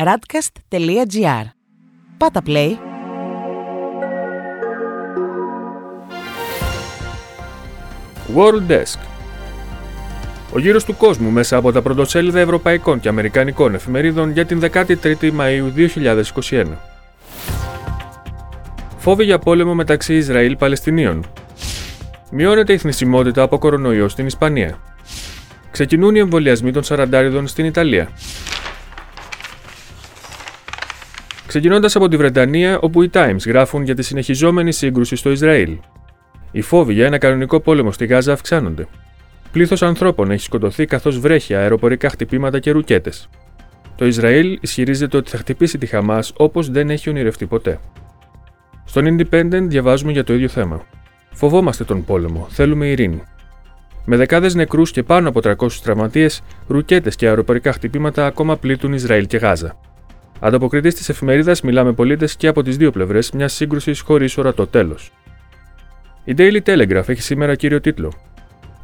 radcast.gr. Πάτα play. World Desk Ο γύρος του κόσμου μέσα από τα πρωτοσέλιδα ευρωπαϊκών και αμερικανικών εφημερίδων για την 13η Μαΐου 2021. Φόβοι για πόλεμο μεταξύ Ισραήλ-Παλαιστινίων. Μειώνεται η θνησιμότητα από κορονοϊό στην Ισπανία. Ξεκινούν οι εμβολιασμοί των Σαραντάριδων στην Ιταλία. Ξεκινώντας από τη Βρετανία, όπου οι Times γράφουν για τη συνεχιζόμενη σύγκρουση στο Ισραήλ. Οι φόβοι για ένα κανονικό πόλεμο στη Γάζα αυξάνονται. Πλήθος ανθρώπων έχει σκοτωθεί καθώς βρέχει αεροπορικά χτυπήματα και ρουκέτες. Το Ισραήλ ισχυρίζεται ότι θα χτυπήσει τη Χαμάς όπως δεν έχει ονειρευτεί ποτέ. Στον Independent διαβάζουμε για το ίδιο θέμα. Φοβόμαστε τον πόλεμο, θέλουμε ειρήνη. Με δεκάδες νεκρούς και πάνω από 300 τραυματίες, ρουκέτες και αεροπορικά χτυπήματα ακόμα πλήττουν Ισραήλ και Γάζα. Ανταποκριτής της εφημερίδας μιλάμε πολίτες και από τις δύο πλευρές μια σύγκρουση χωρίς ορατό τέλος. Η Daily Telegraph έχει σήμερα κύριο τίτλο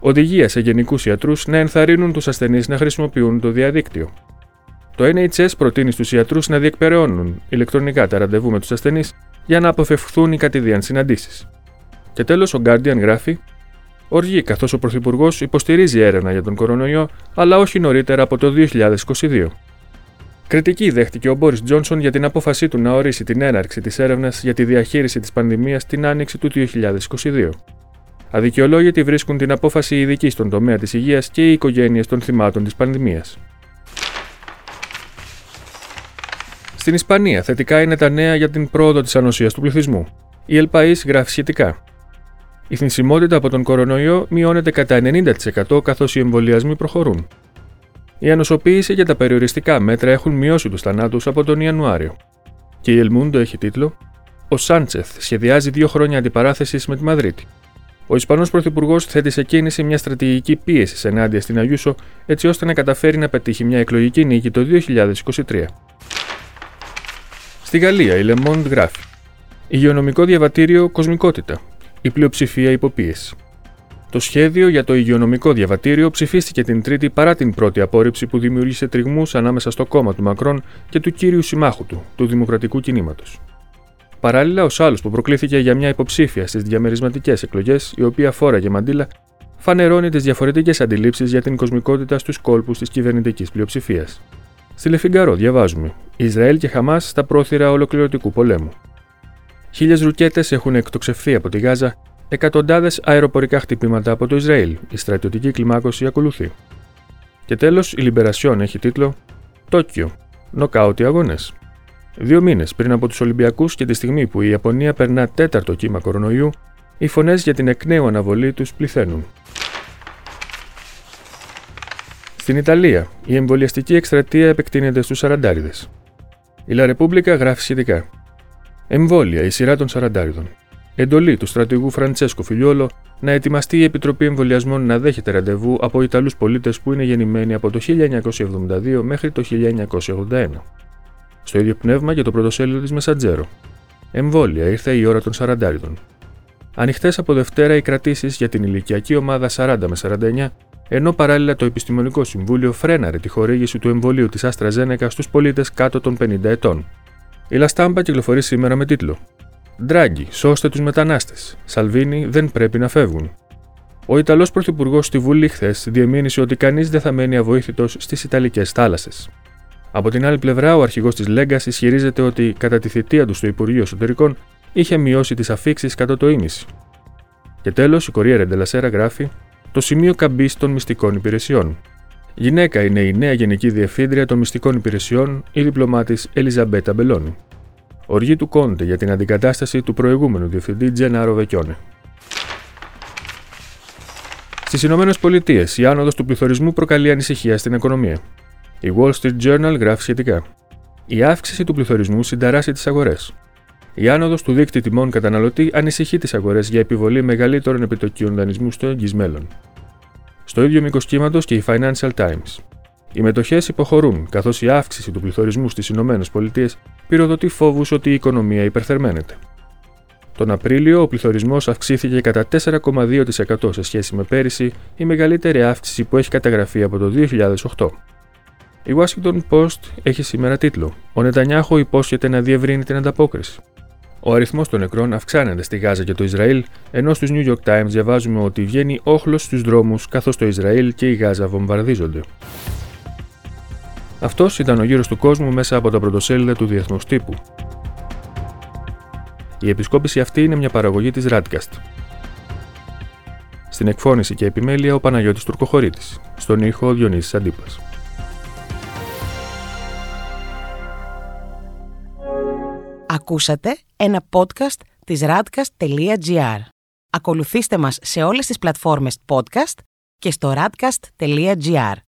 Οδηγία σε γενικούς ιατρούς να ενθαρρύνουν τους ασθενείς να χρησιμοποιούν το διαδίκτυο. Το NHS προτείνει στους ιατρούς να διεκπεραιώνουν ηλεκτρονικά τα ραντεβού με τους ασθενείς για να αποφευχθούν οι κατηδίαν συναντήσεις. Και τέλος, ο Guardian γράφει Οργή καθώς ο Πρωθυπουργός υποστηρίζει έρευνα για τον κορονοϊό, αλλά όχι νωρίτερα από το 2022. Κριτική δέχτηκε ο Μπόρις Τζόνσον για την απόφασή του να ορίσει την έναρξη της έρευνας για τη διαχείριση της πανδημίας την άνοιξη του 2022. Αδικαιολόγητοι βρίσκουν την απόφαση ειδική στον τομέα της υγείας και οι οικογένειες των θυμάτων της πανδημίας. Στην Ισπανία, θετικά είναι τα νέα για την πρόοδο της ανοσίας του πληθυσμού. Η Ελπαή γράφει σχετικά. Η θνησιμότητα από τον κορονοϊό μειώνεται κατά 90% καθώς οι εμβολιασμοί προχωρούν. Η ανοσοποίηση και τα περιοριστικά μέτρα έχουν μειώσει τους θανάτους από τον Ιανουάριο. Και η Ελμούντο έχει τίτλο Ο Σάντσεθ σχεδιάζει δύο χρόνια αντιπαράθεσης με τη Μαδρίτη. Ο Ισπανός Πρωθυπουργός θέτει σε κίνηση μια στρατηγική πίεση ενάντια στην Αγιούσο έτσι ώστε να καταφέρει να πετύχει μια εκλογική νίκη το 2023. Στη Γαλλία, η Le Monde γράφει Υγειονομικό διαβατήριο Κοσμικότητα. Η πλειοψηφία υποπίεση. Το σχέδιο για το υγειονομικό διαβατήριο ψηφίστηκε την Τρίτη παρά την πρώτη απόρριψη που δημιούργησε τριγμούς ανάμεσα στο κόμμα του Μακρόν και του κύριου συμμάχου του, του Δημοκρατικού Κινήματος. Παράλληλα, ο άλλο που προκλήθηκε για μια υποψήφια στις διαμερισματικές εκλογές, η οποία φόραγε μαντήλα, φανερώνει τις διαφορετικές αντιλήψεις για την κοσμικότητα στους κόλπους της κυβερνητικής πλειοψηφίας. Στη Λεφιγκαρό διαβάζουμε: Ισραήλ και Χαμάς στα πρόθυρα ολοκληρωτικού πολέμου. Χίλιες ρουκέτες έχουν εκτοξευθεί από τη Γάζα, εκατοντάδες αεροπορικά χτυπήματα από το Ισραήλ. Η στρατιωτική κλιμάκωση ακολουθεί. Και τέλος, η Λιμπερασιόν έχει τίτλο Τόκιο. Νοκάοτι αγώνες. Δύο μήνες πριν από τους Ολυμπιακούς και τη στιγμή που η Ιαπωνία περνά τέταρτο κύμα κορονοϊού, οι φωνές για την εκ νέου αναβολή τους πληθαίνουν. Στην Ιταλία, η εμβολιαστική εκστρατεία επεκτείνεται στους Σαραντάριδες. Η Λα Ρεπούμπλικα γράφει σχετικά. Εμβόλια, η σειρά των Σαραντάριδων. Εντολή του στρατηγού Φραντσέσκο Φιλιόλο να ετοιμαστεί η Επιτροπή Εμβολιασμών να δέχεται ραντεβού από Ιταλούς πολίτες που είναι γεννημένοι από το 1972 μέχρι το 1981. Στο ίδιο πνεύμα και το πρωτοσέλιδο της Μεσαντζέρο. Εμβόλια, ήρθε η ώρα των Σαραντάριδων. Ανοιχτές από Δευτέρα οι κρατήσεις για την ηλικιακή ομάδα 40 με 49, ενώ παράλληλα το Επιστημονικό Συμβούλιο φρέναρε τη χορήγηση του εμβολίου της Άστρα Ζένεκα στους πολίτες κάτω των 50 ετών. Η Λαστάμπα κυκλοφορεί σήμερα με τίτλο Ντράγκη, σώστε τους μετανάστες. Σαλβίνη δεν πρέπει να φεύγουν. Ο Ιταλός Πρωθυπουργός στη Βουλή χθες διεμήνυσε ότι κανείς δεν θα μένει αβοήθητος στις Ιταλικές θάλασσες. Από την άλλη πλευρά, ο αρχηγός της Λέγκας ισχυρίζεται ότι κατά τη θητεία του στο Υπουργείο Εσωτερικών είχε μειώσει τις αφήξεις κατά το ίμιση. Και τέλος, η Κορία Ρεντελασέρα γράφει το σημείο καμπής των μυστικών υπηρεσιών. Γυναίκα είναι η νέα Γενική Διευθύντρια των Μυστικών Υπηρεσιών, η διπλωμάτης Ελιζαμπέτα Μπελόνι. Οργή του Κόντε για την αντικατάσταση του προηγούμενου διευθυντή Τζενάρο Βεκιόνε. Στις Ηνωμένες Πολιτείες, η άνοδος του πληθωρισμού προκαλεί ανησυχία στην οικονομία. Η Wall Street Journal γράφει σχετικά. Η αύξηση του πληθωρισμού συνταράσσει τις αγορές. Η άνοδος του δείκτη τιμών καταναλωτή ανησυχεί τις αγορές για επιβολή μεγαλύτερων επιτοκίων δανεισμού στο εγγύς μέλλον. Στο ίδιο μήκος κύματος και η Financial Times. Οι μετοχές υποχωρούν, καθώς η αύξηση του πληθωρισμού στις ΗΠΑ πυροδοτεί φόβους ότι η οικονομία υπερθερμαίνεται. Τον Απρίλιο, ο πληθωρισμός αυξήθηκε κατά 4,2% σε σχέση με πέρυσι, η μεγαλύτερη αύξηση που έχει καταγραφεί από το 2008. Η Washington Post έχει σήμερα τίτλο Ο Νετανιάχο υπόσχεται να διευρύνει την ανταπόκριση. Ο αριθμός των νεκρών αυξάνεται στη Γάζα και το Ισραήλ, ενώ στους New York Times διαβάζουμε ότι βγαίνει όχλος στους δρόμους καθώς το Ισραήλ και η Γάζα βομβαρδίζονται. Αυτός ήταν ο γύρος του κόσμου μέσα από τα πρωτοσέλιδα του διεθνούς τύπου. Η επισκόπηση αυτή είναι μια παραγωγή της Radcast. Στην εκφώνηση και επιμέλεια ο Παναγιώτης Τουρκοχωρήτης. Στον ήχο ο Διονύσης Αντίπας. Ακούσατε ένα podcast της radcast.gr. Ακολουθήστε μας σε όλες τις πλατφόρμες podcast και στο radcast.gr.